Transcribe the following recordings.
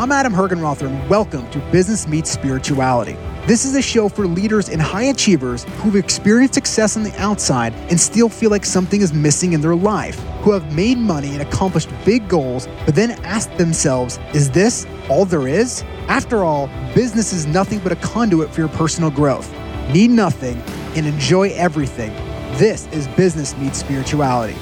I'm Adam Hergenrother, and welcome to Business Meets Spirituality. This is a show for leaders and high achievers who've experienced success on the outside and still feel like something is missing in their life, who have made money and accomplished big goals, but then ask themselves, is this all there is? After all, business is nothing but a conduit for your personal growth. Need nothing and enjoy everything. This is Business Meets Spirituality.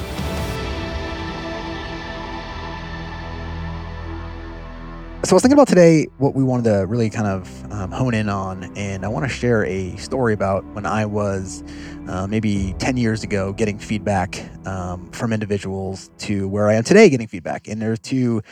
So I was thinking about today what we wanted to really kind of um, hone in on, and I want to share a story about when I was uh, maybe 10 years ago getting feedback um, from individuals to where I am today getting feedback. And there are two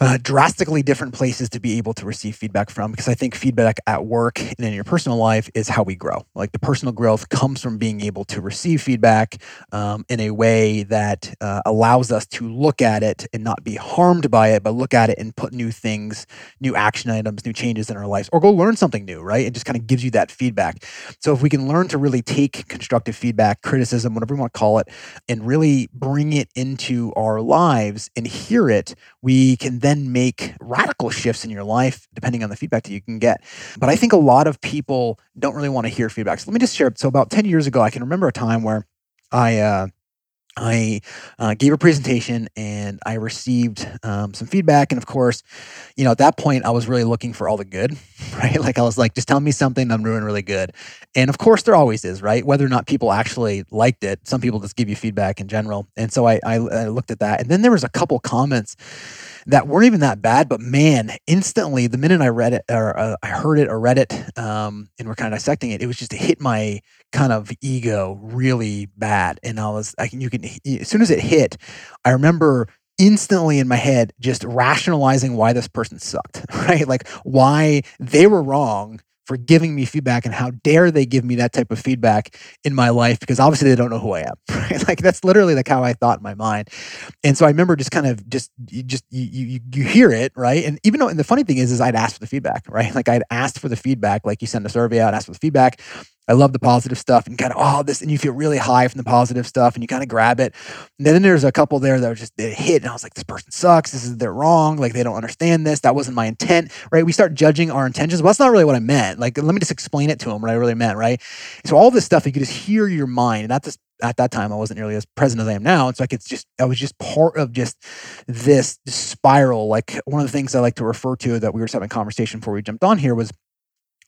uh, drastically different places to be able to receive feedback from because I think feedback at work and in your personal life is how we grow. Like the personal growth comes from being able to receive feedback um, in a way that uh, allows us to look at it and not be harmed by it, but look at it and put new things, new action items, new changes in our lives, or go learn something new, right? It just kind of gives you that feedback. So if we can learn to really take constructive feedback, criticism, whatever you want to call it, and really bring it into our lives and hear it, we can then make radical shifts in your life depending on the feedback that you can get. But I think a lot of people don't really want to hear feedback. So let me just share. So about 10 years ago, I can remember a time where I, uh, I uh, gave a presentation and I received um, some feedback. And of course, you know, at that point, I was really looking for all the good, right? Like I was like, just tell me something I'm doing really good. And of course, there always is, right? Whether or not people actually liked it, some people just give you feedback in general. And so I, I, I looked at that. And then there was a couple comments that weren't even that bad, but man, instantly the minute I read it or uh, I heard it or read it, um, and we're kind of dissecting it, it was just to hit my kind of ego really bad. And I was, I can, you can, as soon as it hit, I remember instantly in my head just rationalizing why this person sucked, right? Like why they were wrong for giving me feedback and how dare they give me that type of feedback in my life because obviously they don't know who I am. Right? Like that's literally like how I thought in my mind. And so I remember just kind of just you just you you, you hear it, right? And even though and the funny thing is is I'd asked for the feedback, right? Like I'd asked for the feedback, like you send a survey out, ask for the feedback. I love the positive stuff and kind of, oh, this, and you feel really high from the positive stuff and you kind of grab it. And then there's a couple there that just, hit. And I was like, this person sucks. This is, they're wrong. Like, they don't understand this. That wasn't my intent, right? We start judging our intentions. Well, that's not really what I meant. Like, let me just explain it to them what I really meant, right? So, all this stuff, you could just hear your mind. And at this, at that time, I wasn't nearly as present as I am now. And so I could just, I was just part of just this spiral. Like, one of the things I like to refer to that we were just having a conversation before we jumped on here was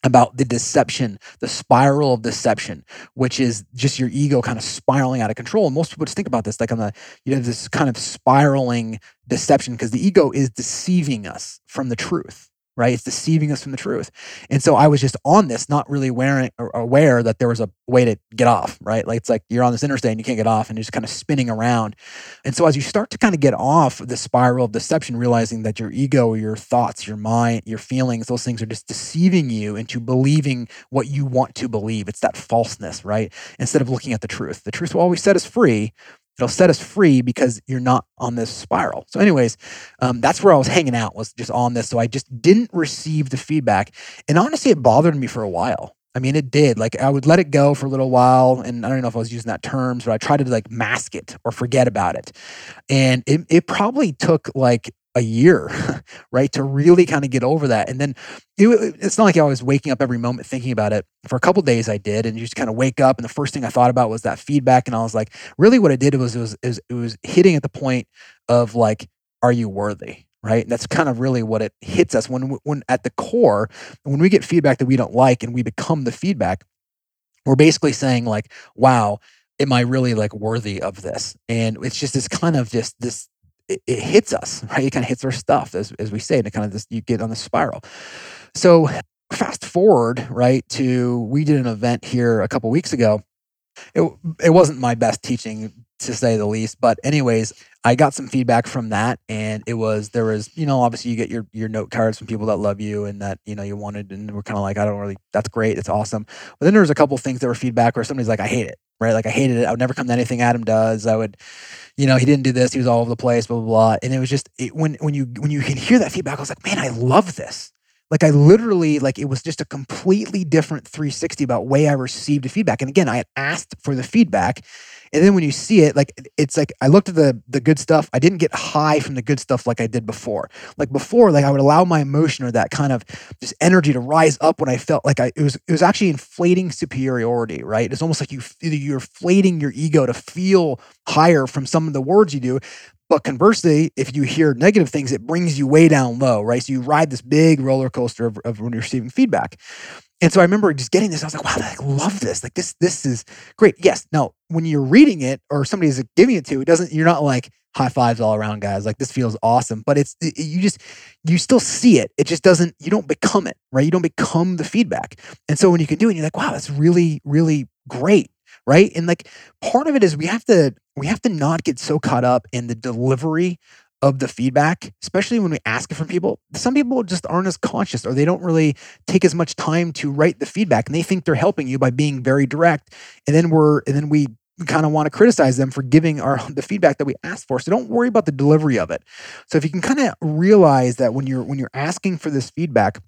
about the deception, the spiral of deception, which is just your ego kind of spiraling out of control. And most people just think about this like on the, you know, this kind of spiraling deception because the ego is deceiving us from the truth right? It's deceiving us from the truth. And so I was just on this, not really aware, aware that there was a way to get off, right? Like it's like you're on this interstate and you can't get off and you're just kind of spinning around. And so as you start to kind of get off the spiral of deception, realizing that your ego, your thoughts, your mind, your feelings, those things are just deceiving you into believing what you want to believe. It's that falseness, right? Instead of looking at the truth. The truth will always set us free, It'll set us free because you're not on this spiral. So, anyways, um, that's where I was hanging out, was just on this. So I just didn't receive the feedback. And honestly, it bothered me for a while. I mean, it did. Like I would let it go for a little while, and I don't know if I was using that term, but I tried to like mask it or forget about it. And it, it probably took like a year, right, to really kind of get over that. And then it, it's not like I was waking up every moment thinking about it. For a couple days, I did, and you just kind of wake up, and the first thing I thought about was that feedback, and I was like, really, what it did was it was it was, it was hitting at the point of like, are you worthy? Right. And that's kind of really what it hits us when when at the core, when we get feedback that we don't like, and we become the feedback. We're basically saying like, wow, am I really like worthy of this? And it's just this kind of just this it, it hits us, right? It kind of hits our stuff, as, as we say, and it kind of just, you get on the spiral. So fast forward, right, to we did an event here a couple weeks ago. It, it wasn't my best teaching to say the least, but anyways, I got some feedback from that, and it was there was you know obviously you get your your note cards from people that love you and that you know you wanted, and we're kind of like I don't really that's great, it's awesome. But then there was a couple things that were feedback where somebody's like I hate it, right? Like I hated it. I would never come to anything Adam does. I would you know, he didn't do this. He was all over the place, blah blah blah. And it was just it, when when you when you can hear that feedback, I was like, man, I love this. Like I literally like it was just a completely different 360 about way I received feedback. And again, I had asked for the feedback, And then when you see it, like it's like I looked at the the good stuff. I didn't get high from the good stuff like I did before. Like before, like I would allow my emotion or that kind of just energy to rise up when I felt like I it was it was actually inflating superiority, right? It's almost like you you're inflating your ego to feel higher from some of the words you do. But conversely, if you hear negative things, it brings you way down low, right? So you ride this big roller coaster of, of when you're receiving feedback. And so I remember just getting this. I was like, wow, I love this. Like this, this is great. Yes. Now, when you're reading it or somebody's giving it to, you, it doesn't, you're not like high fives all around, guys. Like this feels awesome. But it's it, you just you still see it. It just doesn't, you don't become it, right? You don't become the feedback. And so when you can do it, you're like, wow, that's really, really great. Right. And like part of it is we have to we have to not get so caught up in the delivery of the feedback, especially when we ask it from people. Some people just aren't as conscious or they don't really take as much time to write the feedback and they think they're helping you by being very direct. And then we're and then we kind of want to criticize them for giving our the feedback that we asked for. So don't worry about the delivery of it. So if you can kind of realize that when you're when you're asking for this feedback,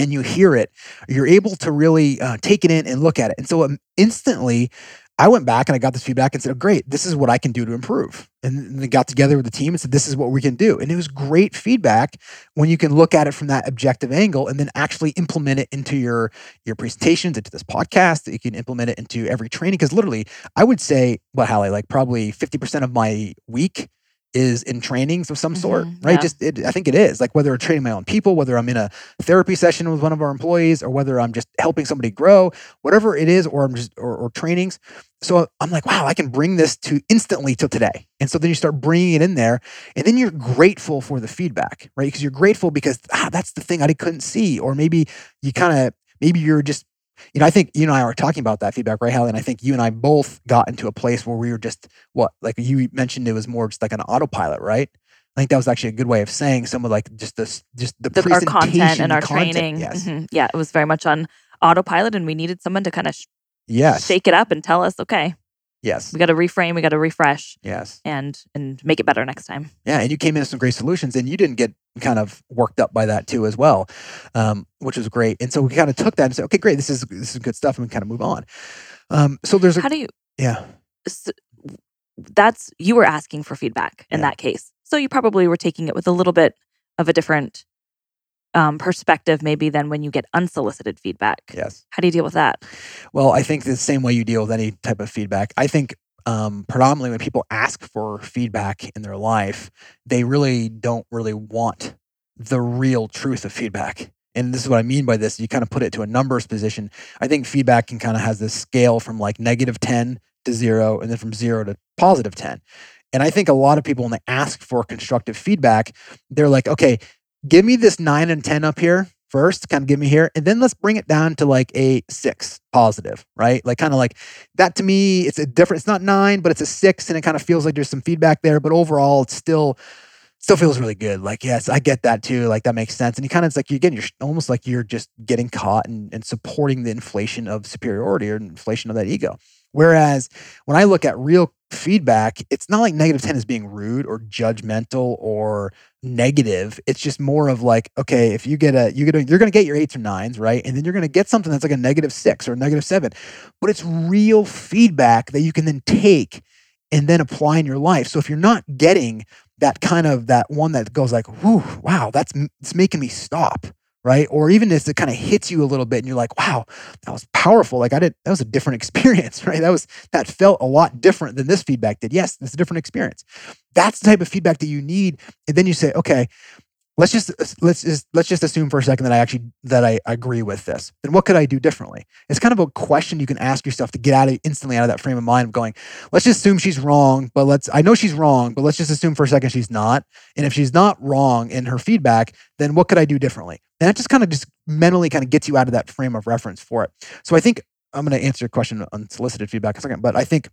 and you hear it, you're able to really uh, take it in and look at it. And so um, instantly, I went back and I got this feedback and said, oh, great, this is what I can do to improve. And they got together with the team and said, this is what we can do. And it was great feedback when you can look at it from that objective angle and then actually implement it into your, your presentations, into this podcast, that you can implement it into every training. Because literally, I would say, well, Hallie, like probably 50% of my week is in trainings of some sort, mm-hmm, right? Yeah. Just it, I think it is like whether I'm training my own people, whether I'm in a therapy session with one of our employees, or whether I'm just helping somebody grow, whatever it is, or I'm just or, or trainings. So I'm like, wow, I can bring this to instantly to today. And so then you start bringing it in there, and then you're grateful for the feedback, right? Because you're grateful because ah, that's the thing I couldn't see, or maybe you kind of maybe you're just you know, I think you and I were talking about that feedback, right, Hallie? And I think you and I both got into a place where we were just what, like you mentioned, it was more just like an autopilot, right? I think that was actually a good way of saying some of like just this, just the, the our content and our content. training. Yes. Mm-hmm. Yeah, it was very much on autopilot, and we needed someone to kind of sh- yes. shake it up and tell us, okay, Yes. We got to reframe, we got to refresh. Yes. And and make it better next time. Yeah, and you came in with some great solutions and you didn't get kind of worked up by that too as well. Um, which was great. And so we kind of took that and said, okay, great, this is this is good stuff and we kind of move on. Um, so there's a, How do you Yeah. So that's you were asking for feedback in yeah. that case. So you probably were taking it with a little bit of a different um, perspective maybe than when you get unsolicited feedback. Yes. How do you deal with that? Well, I think the same way you deal with any type of feedback. I think um, predominantly when people ask for feedback in their life, they really don't really want the real truth of feedback. And this is what I mean by this. You kind of put it to a numbers position. I think feedback can kind of has this scale from like negative 10 to zero and then from zero to positive 10. And I think a lot of people, when they ask for constructive feedback, they're like, okay, give me this nine and 10 up here first, kind of give me here, and then let's bring it down to like a six positive, right? Like kind of like that to me, it's a different, it's not nine, but it's a six, and it kind of feels like there's some feedback there, but overall, it's still still feels really good. Like, yes, I get that too. Like that makes sense. And you kind of it's like you're you're almost like you're just getting caught and, and supporting the inflation of superiority or inflation of that ego. Whereas when I look at real feedback, it's not like negative 10 is being rude or judgmental or negative. It's just more of like, okay, if you get a, you get a, you're going to get your eights or nines, right? And then you're going to get something that's like a negative six or a negative seven, but it's real feedback that you can then take and then apply in your life. So if you're not getting that kind of that one that goes like, whoo, wow, that's it's making me stop right? Or even if it kind of hits you a little bit and you're like, wow, that was powerful. Like I did, that was a different experience, right? That was, that felt a lot different than this feedback did. Yes, it's a different experience. That's the type of feedback that you need. And then you say, okay, let's just let's just let's just assume for a second that I actually that I agree with this. Then what could I do differently? It's kind of a question you can ask yourself to get out of instantly out of that frame of mind of going, let's just assume she's wrong, but let's I know she's wrong, but let's just assume for a second she's not. And if she's not wrong in her feedback, then what could I do differently? And that just kind of just mentally kind of gets you out of that frame of reference for it. So I think I'm going to answer your question on solicited feedback in a second, but I think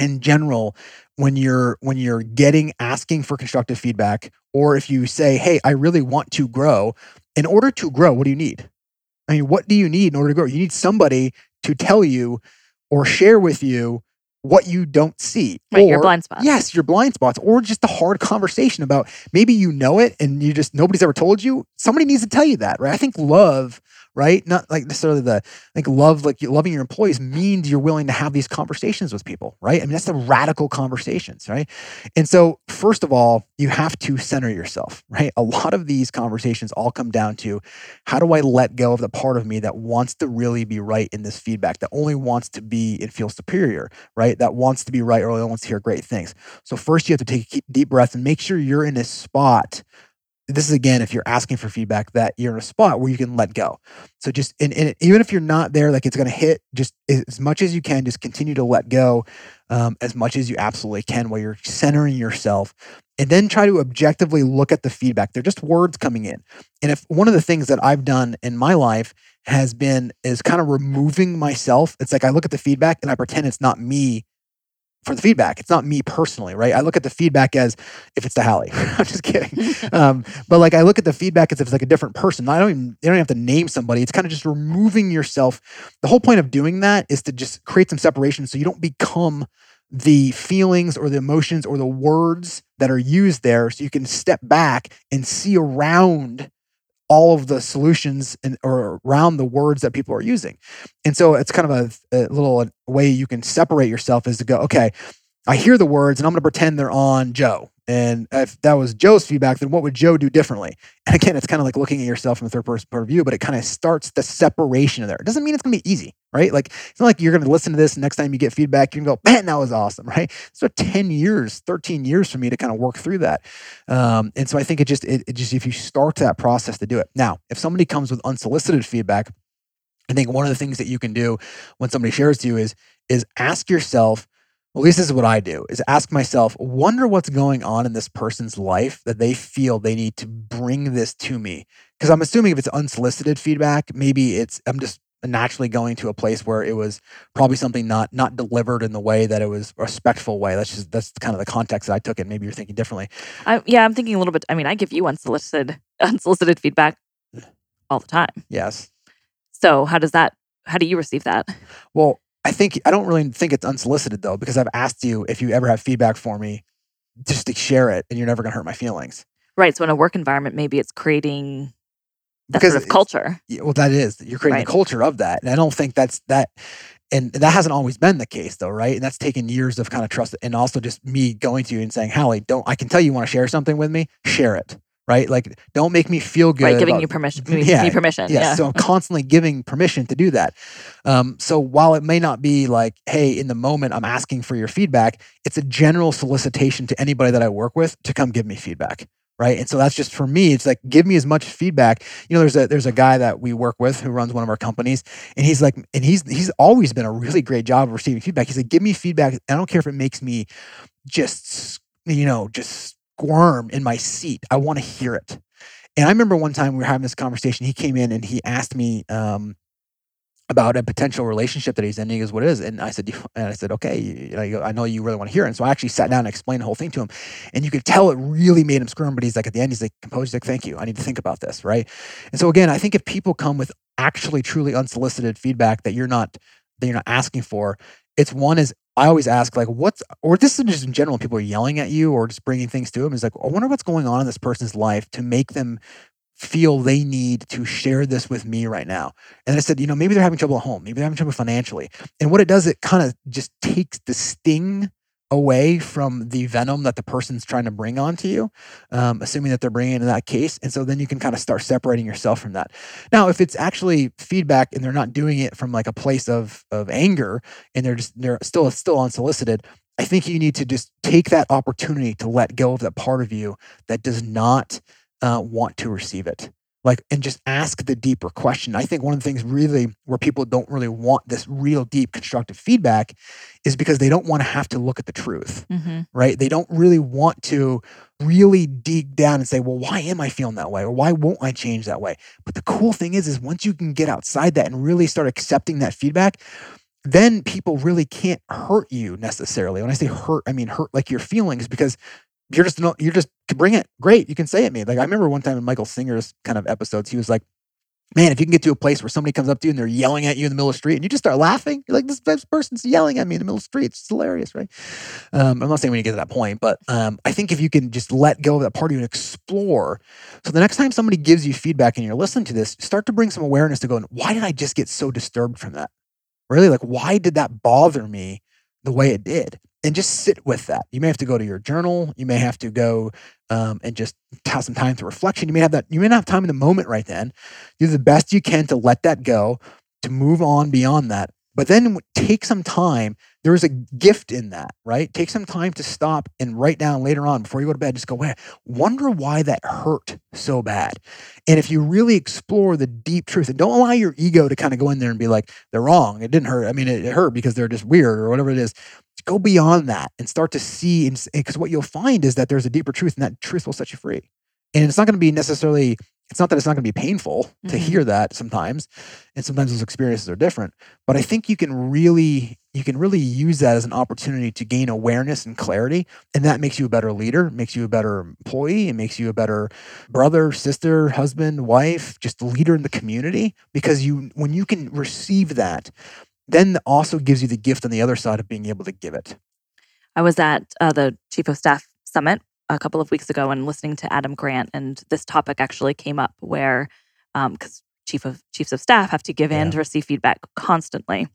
in general when you're when you're getting asking for constructive feedback or if you say hey i really want to grow in order to grow what do you need? I mean what do you need in order to grow? You need somebody to tell you or share with you what you don't see right, or, your blind spots. yes your blind spots or just a hard conversation about maybe you know it and you just nobody's ever told you. Somebody needs to tell you that right? I think love right? Not like necessarily the like love, like loving your employees means you're willing to have these conversations with people, right? I mean, that's the radical conversations, right? And so, first of all, you have to center yourself, right? A lot of these conversations all come down to how do I let go of the part of me that wants to really be right in this feedback, that only wants to be and feel superior, right? That wants to be right or only wants to hear great things. So, first, you have to take a deep breath and make sure you're in a spot this is again if you're asking for feedback that you're in a spot where you can let go. So just and, and even if you're not there like it's going to hit just as much as you can just continue to let go um, as much as you absolutely can while you're centering yourself and then try to objectively look at the feedback. They're just words coming in. And if one of the things that i've done in my life has been is kind of removing myself. It's like i look at the feedback and i pretend it's not me for the feedback. It's not me personally, right? I look at the feedback as if it's the Hallie. I'm just kidding. Um, but like I look at the feedback as if it's like a different person. I don't even you don't even have to name somebody. It's kind of just removing yourself. The whole point of doing that is to just create some separation so you don't become the feelings or the emotions or the words that are used there so you can step back and see around all of the solutions and or around the words that people are using. And so it's kind of a, a little uh, way you can separate yourself is to go, okay, I hear the words and I'm going to pretend they're on Joe. And if that was Joe's feedback, then what would Joe do differently? And again, it's kind of like looking at yourself from a third person point of view, but it kind of starts the separation of there. It doesn't mean it's going to be easy, right? Like it's not like you're going to listen to this next time you get feedback, you're going to go, man, that was awesome, right? So 10 years, 13 years for me to kind of work through that. Um, and so I think it just, it, it just, if you start that process to do it. Now, if somebody comes with unsolicited feedback, I think one of the things that you can do when somebody shares to you is, is ask yourself, at least this is what I do, is ask myself, wonder what's going on in this person's life that they feel they need to bring this to me. Because I'm assuming if it's unsolicited feedback, maybe it's I'm just naturally going to a place where it was probably something not not delivered in the way that it was a respectful way. That's just that's kind of the context that I took it. Maybe you're thinking differently. I, yeah, I'm thinking a little bit. I mean, I give you unsolicited unsolicited feedback all the time. Yes. So how does that? How do you receive that? Well, I think I don't really think it's unsolicited though, because I've asked you if you ever have feedback for me, just to share it, and you're never going to hurt my feelings. Right. So in a work environment, maybe it's creating that because sort of culture. Well, that is you're creating right. a culture of that, and I don't think that's that. And that hasn't always been the case, though, right? And that's taken years of kind of trust, and also just me going to you and saying, "Hallie, don't I can tell you want to share something with me, share it." Right? Like, don't make me feel good. Right, giving about, you permission. Yeah, me permission. Yeah, yeah. So I'm constantly giving permission to do that. Um, so while it may not be like, hey, in the moment I'm asking for your feedback, it's a general solicitation to anybody that I work with to come give me feedback. Right. And so that's just for me, it's like give me as much feedback. You know, there's a there's a guy that we work with who runs one of our companies, and he's like, and he's he's always been a really great job of receiving feedback. He's like, give me feedback. I don't care if it makes me just, you know, just squirm in my seat. I want to hear it. And I remember one time we were having this conversation. He came in and he asked me um, about a potential relationship that he's in. He goes, "What is?" And I said, "And I said, okay, know, I know you really want to hear it." And so I actually sat down and explained the whole thing to him, and you could tell it really made him squirm. But he's like, at the end, he's like, composed. He's like, "Thank you. I need to think about this." Right. And so again, I think if people come with actually truly unsolicited feedback that you're not that you're not asking for, it's one is I always ask like what's or this is just in general people are yelling at you or just bringing things to them is like I wonder what's going on in this person's life to make them feel they need to share this with me right now. And I said, you know, maybe they're having trouble at home, maybe they're having trouble financially. And what it does, it kind of just takes the sting away from the venom that the person's trying to bring onto you, um, assuming that they're bringing in that case. And so then you can kind of start separating yourself from that. Now, if it's actually feedback and they're not doing it from like a place of of anger and they're just they're still still unsolicited, I think you need to just take that opportunity to let go of that part of you that does not uh, want to receive it like and just ask the deeper question. I think one of the things really where people don't really want this real deep constructive feedback is because they don't want to have to look at the truth mm-hmm. right? They don't really want to really dig down and say well why am i feeling that way? Or why won't i change that way? But the cool thing is is once you can get outside that and really start accepting that feedback then people really can't hurt you necessarily. When i say hurt i mean hurt like your feelings because you're just you're just bring it. Great, you can say it. Me like I remember one time in Michael Singer's kind of episodes, he was like, man, if you can get to a place where somebody comes up to you and they're yelling at you in the middle of the street and you just start laughing, you're like, this, this person's yelling at me in the middle of the street. It's hilarious, right? Um, I'm not saying when you get to that point, but um, I think if you can just let go of that part of you and explore. So the next time somebody gives you feedback and you're listening to this, start to bring some awareness to going, why did I just get so disturbed from that? Really, like, why did that bother me the way it did? and just sit with that. You may have to go to your journal. You may have to go um, and just have some time to reflection. You may have that. You may not have time in the moment right then. Do the best you can to let that go, to move on beyond that. But then take some time. There is a gift in that, right? Take some time to stop and write down later on before you go to bed. Just go, wait, wonder why that hurt so bad. And if you really explore the deep truth and don't allow your ego to kind of go in there and be like, they're wrong. It didn't hurt. I mean, it hurt because they're just weird or whatever it is go beyond that and start to see because what you'll find is that there's a deeper truth and that truth will set you free and it's not going to be necessarily it's not that it's not going to be painful mm-hmm. to hear that sometimes and sometimes those experiences are different but i think you can really you can really use that as an opportunity to gain awareness and clarity and that makes you a better leader makes you a better employee it makes you a better brother sister husband wife just a leader in the community because you when you can receive that then also gives you the gift on the other side of being able to give it. I was at uh, the Chief of Staff Summit a couple of weeks ago and listening to Adam Grant, and this topic actually came up where, because um, chief of chiefs of staff have to give in yeah. to receive feedback constantly,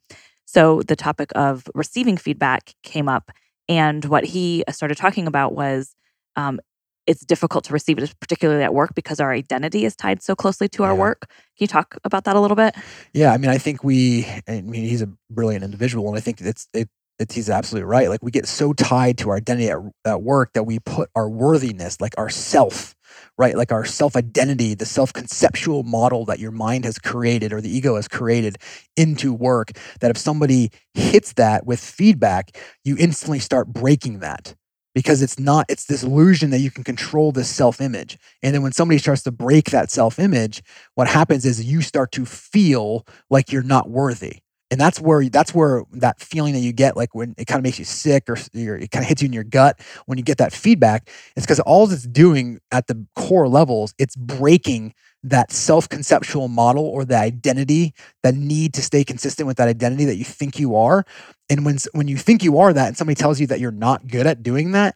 so the topic of receiving feedback came up, and what he started talking about was um, it's difficult to receive it, particularly at work, because our identity is tied so closely to our yeah. work. Can you talk about that a little bit? Yeah, I mean, I think we. I mean, he's a brilliant individual, and I think it's it, it's he's absolutely right. Like we get so tied to our identity at, at work that we put our worthiness, like our self, right, like our self identity, the self conceptual model that your mind has created or the ego has created into work. That if somebody hits that with feedback, you instantly start breaking that because it's not it's this illusion that you can control this self-image and then when somebody starts to break that self-image what happens is you start to feel like you're not worthy and that's where that's where that feeling that you get like when it kind of makes you sick or it kind of hits you in your gut when you get that feedback it's because all it's doing at the core levels it's breaking that self-conceptual model or the identity that need to stay consistent with that identity that you think you are. And when when you think you are that and somebody tells you that you're not good at doing that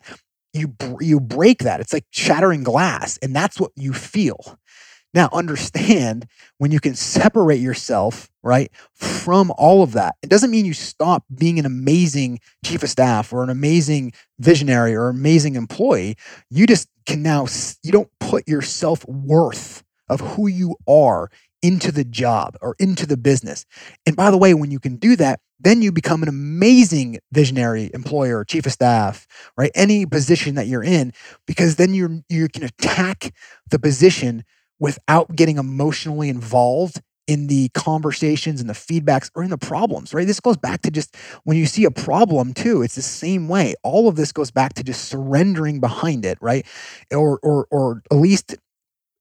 you you break that. It's like shattering glass and that's what you feel now understand when you can separate yourself right from all of that it doesn't mean you stop being an amazing chief of staff or an amazing visionary or amazing employee you just can now you don't put your self-worth of who you are into the job or into the business. And by the way, when you can do that, then you become an amazing visionary employer, chief of staff, right? Any position that you're in, because then you're you can attack the position without getting emotionally involved in the conversations and the feedbacks or in the problems, right? This goes back to just when you see a problem too, it's the same way. All of this goes back to just surrendering behind it, right? Or or or at least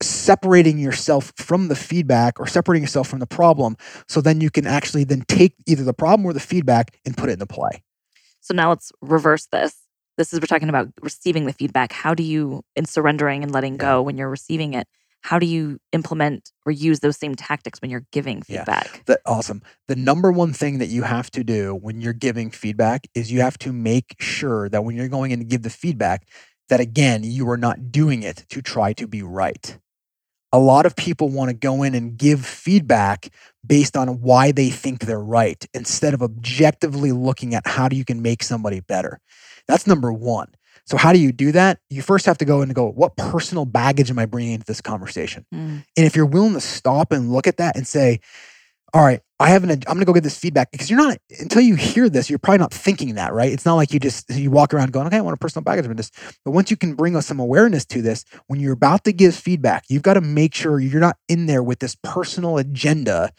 separating yourself from the feedback or separating yourself from the problem so then you can actually then take either the problem or the feedback and put it into play so now let's reverse this this is we're talking about receiving the feedback how do you in surrendering and letting go when you're receiving it how do you implement or use those same tactics when you're giving feedback yeah, that, awesome the number one thing that you have to do when you're giving feedback is you have to make sure that when you're going in to give the feedback that again you are not doing it to try to be right a lot of people want to go in and give feedback based on why they think they're right instead of objectively looking at how do you can make somebody better. That's number one. So how do you do that? You first have to go and go, what personal baggage am I bringing into this conversation? Mm. And if you're willing to stop and look at that and say, all right, I have an, I'm going to go get this feedback because you're not, until you hear this, you're probably not thinking that, right? It's not like you just, you walk around going, okay, I want a personal baggage of this. But once you can bring us some awareness to this, when you're about to give feedback, you've got to make sure you're not in there with this personal agenda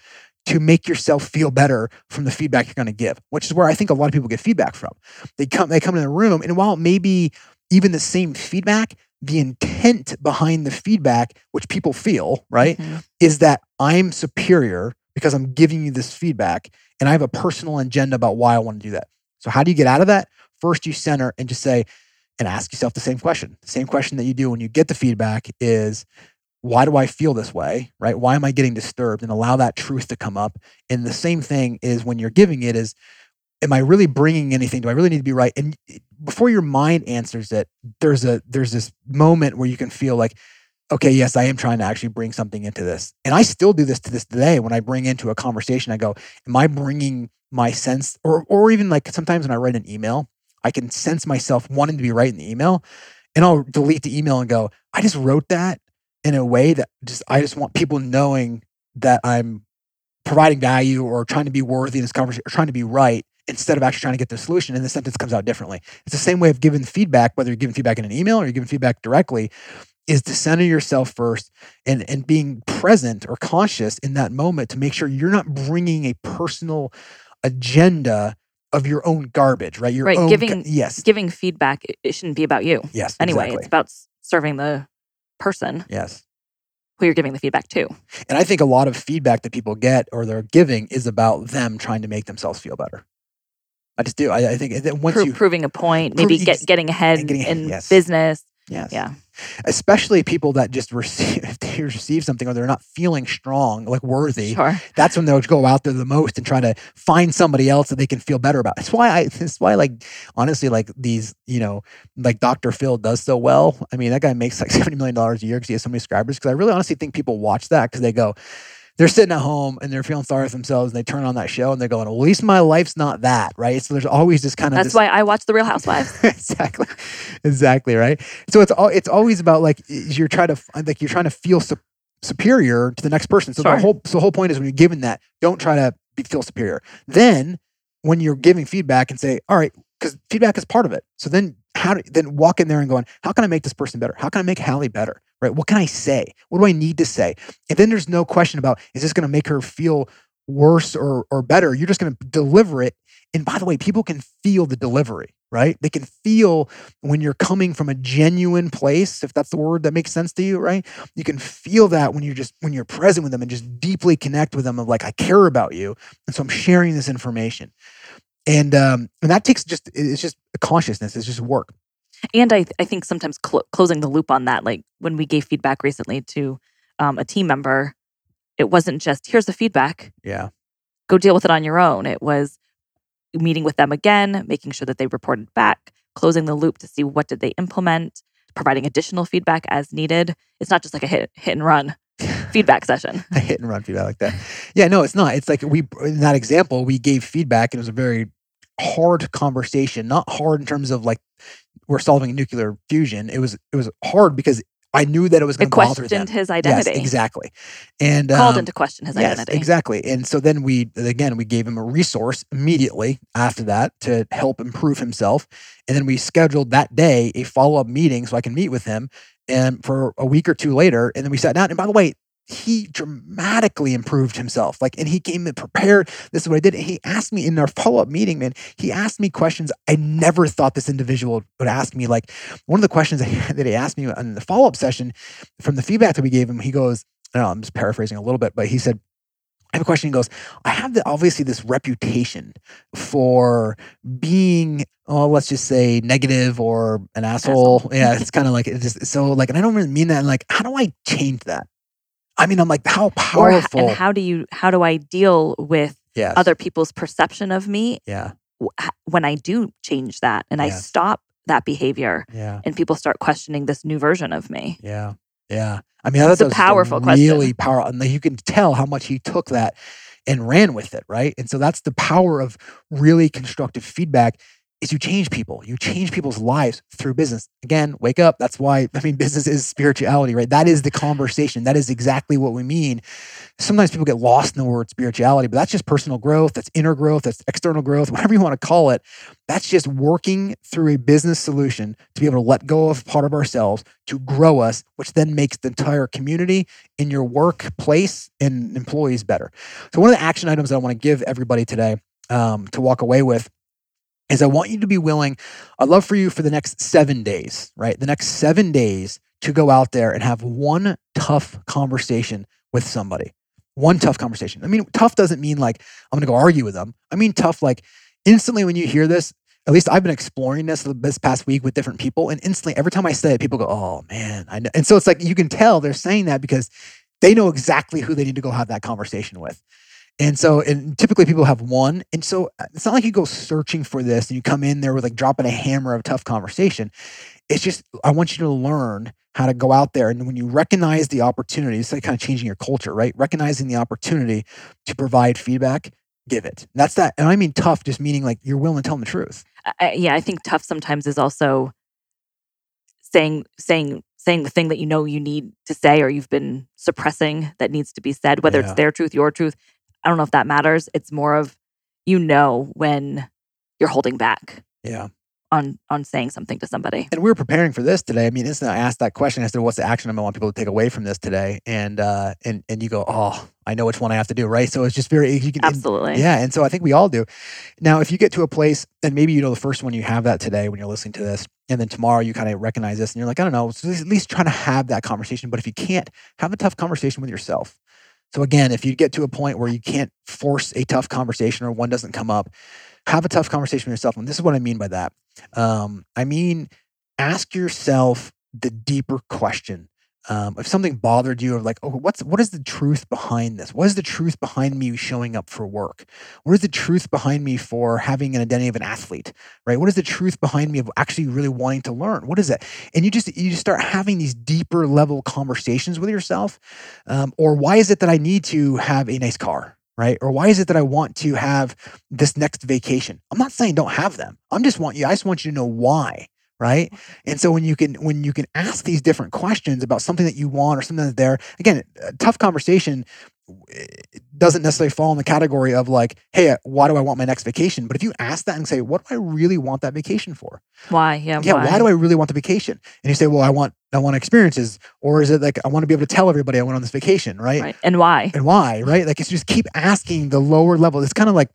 to make yourself feel better from the feedback you're going to give, which is where I think a lot of people get feedback from. They come, they come in the room and while it may be even the same feedback, the intent behind the feedback, which people feel, right, mm-hmm. is that I'm superior because I'm giving you this feedback and I have a personal agenda about why I want to do that. So, how do you get out of that? First, you center and just say, and ask yourself the same question. The same question that you do when you get the feedback is, why do I feel this way? Right? Why am I getting disturbed? And allow that truth to come up. And the same thing is when you're giving it is, am I really bringing anything? Do I really need to be right? And before your mind answers it, there's a there's this moment where you can feel like, okay, yes, I am trying to actually bring something into this. And I still do this to this day when I bring into a conversation, I go, am I bringing my sense or or even like sometimes when I write an email, I can sense myself wanting to be right in the email and I'll delete the email and go, I just wrote that in a way that just I just want people knowing that I'm providing value or trying to be worthy in this conversation or trying to be right instead of actually trying to get the solution and the sentence comes out differently. It's the same way of giving feedback, whether you're giving feedback in an email or you're giving feedback directly, is to center yourself first and, and being present or conscious in that moment to make sure you're not bringing a personal agenda of your own garbage, right? Your right. own Giving yes, giving feedback, it shouldn't be about you. yes. Anyway, exactly. it's about serving the person yes. who you're giving the feedback to. And I think a lot of feedback that people get or they're giving is about them trying to make themselves feel better. I just do. I, I think that once Pro- you proving a point, Prove- maybe get, getting ahead getting ahead, in yes. business. Yes, Yeah. especially people that just receive if they receive something or they're not feeling strong, like worthy. Sure. That's when they'll go out there the most and try to find somebody else that they can feel better about. That's why I. That's why like honestly, like these, you know, like Dr. Phil does so well. I mean, that guy makes like seventy million dollars a year because he has so many subscribers. Because I really honestly think people watch that because they go. They're sitting at home and they're feeling sorry for themselves and they turn on that show and they're going, at least my life's not that, right? So there's always this kind of That's this, why I watch The Real Housewives. exactly. Exactly right? So it's all it's always about like you're trying to like you're trying to feel su- superior to the next person. So Sure. the whole so the whole point is when you're given that don't try to be, feel superior. Then when you're giving feedback and say all right because feedback is part of it. So then how do, then walk in there and going how can i make this person better? How can i make hallie better right what can i say what do i need to say and then there's no question about is this going to make her feel worse or or better you're just going to deliver it and by the way, people can feel the delivery, right? They can feel when you're coming from a genuine place, if that's the word that makes sense to you, right? You can feel that when you're just when you're present with them and just deeply connect with them of like, I care about you. And so I'm sharing this information. And um, and that takes just it's just consciousness, it's just work. And I, I think sometimes cl- closing the loop on that, like when we gave feedback recently to um, a team member, it wasn't just here's the feedback, Yeah. go deal with it on your own. It was meeting with them again, making sure that they reported back, closing the loop to see what did they implement, providing additional feedback as needed. It's not just like a hit hit and run feedback session. a hit and run feedback like that. Yeah, no, it's not. It's like we in that example, we gave feedback and it was a very hard conversation. Not hard in terms of like we're solving nuclear fusion. It was it was hard because I knew that it was going to bother them. questioned his identity. Yes, exactly. And Called um, into question his yes, identity. exactly. And so then we again we gave him a resource immediately after that to help improve himself. And then we scheduled that day a follow up meeting so I can meet with him and for a week or two later. And then we sat down. And by the way, he dramatically improved himself. Like, and he came in prepared. This is what I did. And he asked me in our follow up meeting, man, he asked me questions I never thought this individual would ask me. Like, one of the questions that he, asked me in the follow up session from the feedback that we gave him, he goes, know, I'm just paraphrasing a little bit, but he said, I have a question. He goes, I have the, obviously this reputation for being, oh, let's just say negative or an asshole. Asshole. Yeah, it's kind of like it's just so like, and I don't really mean that. And like, how do I change that? I mean, I'm like, how Or powerful? and how do you how do I deal with yes. other people's perception of me Yeah. when I do change that and I stop that behavior Yeah. and people start questioning this new version of me? Yeah. Yeah. I mean, I It's a powerful question. really powerful. And you can tell how much he took that and ran with it, right? And so that's the power of really constructive feedback is you change people. You change people's lives through business. Again, wake up. That's why I mean business is spirituality, right? That is the conversation. That is exactly what we mean. Sometimes people get lost in the word spirituality, but that's just personal growth, that's inner growth, that's external growth, whatever you want to call it. That's just working through a business solution to be able to let go of part of ourselves to grow us, which then makes the entire community in your workplace and employees better. So, one of the action items that I want to give everybody today um, to walk away with is I want you to be willing. I'd love for you for the next seven days, right? The next seven days to go out there and have one tough conversation with somebody. One tough conversation. I mean, tough doesn't mean like I'm going to go argue with them. I mean, tough like instantly when you hear this, at least I've been exploring this this past week with different people, and instantly every time I say it, people go, "Oh man," I know. And so it's like you can tell they're saying that because they know exactly who they need to go have that conversation with. And so, and typically people have one. And so uh, it's not like you go searching for this and you come in there with like dropping a hammer of tough conversation. It's just, I want you to learn how to go out there. And when you recognize the opportunity, it's like kind of changing your culture, right? Recognizing the opportunity to provide feedback, give it. That's that. And I mean tough, just meaning like you're willing to tell them the truth. I, yeah. I think tough sometimes is also saying, saying, saying the thing that you know you need to say or you've been suppressing that needs to be said, whether yeah. it's their truth, your truth. I don't know if that matters. It's more of you know when you're holding back. Yeah. On on saying something to somebody. And we were preparing for this today. I mean, instantly I asked that question. I said, "What's the action I want people to take away from this today?" And uh, and and you go, "Oh, I know which one I have to do." Right. So it's just very you can absolutely and, yeah. And so I think we all do. Now, if you get to a place, and maybe you know the first one you have that today when you're listening to this, and then tomorrow you kind of recognize this, and you're like, I don't know, so at least trying to have that conversation. But if you can't, have a tough conversation with yourself so again, if you get to a point where you can't force a tough conversation or one doesn't come up, have a tough conversation with yourself. And this is what I mean by that. Um, I mean, ask yourself the deeper question um, if something bothered you, of like, oh, what's what is the truth behind this? What is the truth behind me showing up for work? What is the truth behind me for having an identity of an athlete? Right? What is the truth behind me of actually really wanting to learn? What is it? And you just you just start having these deeper level conversations with yourself. Um, or why is it that I need to have a nice car? right? Or why is it that I want to have this next vacation? I'm not saying don't have them. I'm just want you, I just want you to know why right? Mm-hmm. And so when you can when you can ask these different questions about something that you want or something that's there again a tough conversation doesn't necessarily fall in the category of like hey uh, why do i want my next vacation? But if you ask that and say what do i really want that vacation for? Why? Yeah yeah why, why? do i really want the vacation? And you say well i want i want experiences. Or is it like i want to be able to tell everybody i went on this vacation right, right. and why? And why right? Like it's just keep asking the lower level. It's kind of like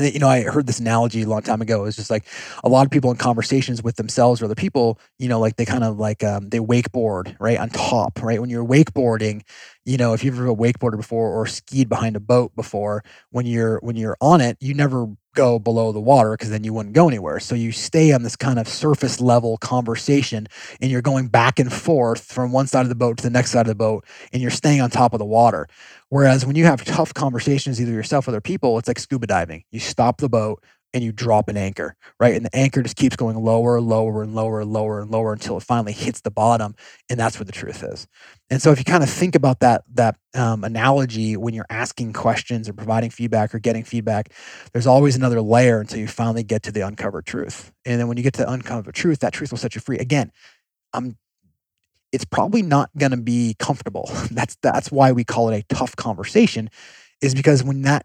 you know, I heard this analogy a long time ago. It's just like a lot of people in conversations with themselves or other people, you know, like they kind of like um, they wakeboard right on top, right? When you're wakeboarding, you know, if you've ever wakeboarded before or skied behind a boat before, when you're when you're on it, you never go below the water because then you wouldn't go anywhere. So you stay on this kind of surface level conversation and you're going back and forth from one side of the boat to the next side of the boat and you're staying on top of the water. Whereas when you have tough conversations, either yourself or other people, it's like scuba diving. You stop the boat and you drop an anchor, right? And the anchor just keeps going lower, lower, and lower, lower, and lower until it finally hits the bottom, and that's where the truth is. And so, if you kind of think about that that um, analogy when you're asking questions or providing feedback or getting feedback, there's always another layer until you finally get to the uncovered truth. And then when you get to the uncovered truth, that truth will set you free. Again, I'm it's probably not going to be comfortable. That's that's why we call it a tough conversation is because when that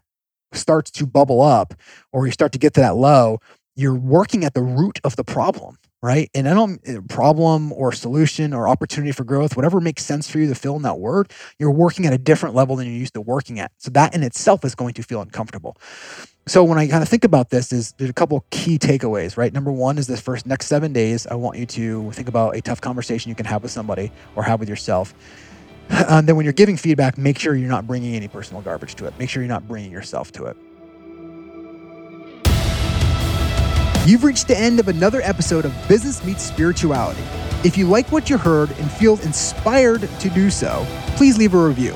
starts to bubble up or you start to get to that low, you're working at the root of the problem, right? And I don't eh, problem or solution or opportunity for growth, whatever makes sense for you to fill in that word, you're working at a different level than you're used to working at. So that in itself is going to feel uncomfortable. So when I kind of think about this, is there's a couple key takeaways, right? Number one is this first next seven days, I want you to think about a tough conversation you can have with somebody or have with yourself. And then when you're giving feedback, make sure you're not bringing any personal garbage to it. Make sure you're not bringing yourself to it. You've reached the end of another episode of Business Meets Spirituality. If you like what you heard and feel inspired to do so, please leave a review.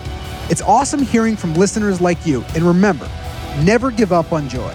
It's awesome hearing from listeners like you. And remember, never give up on joy.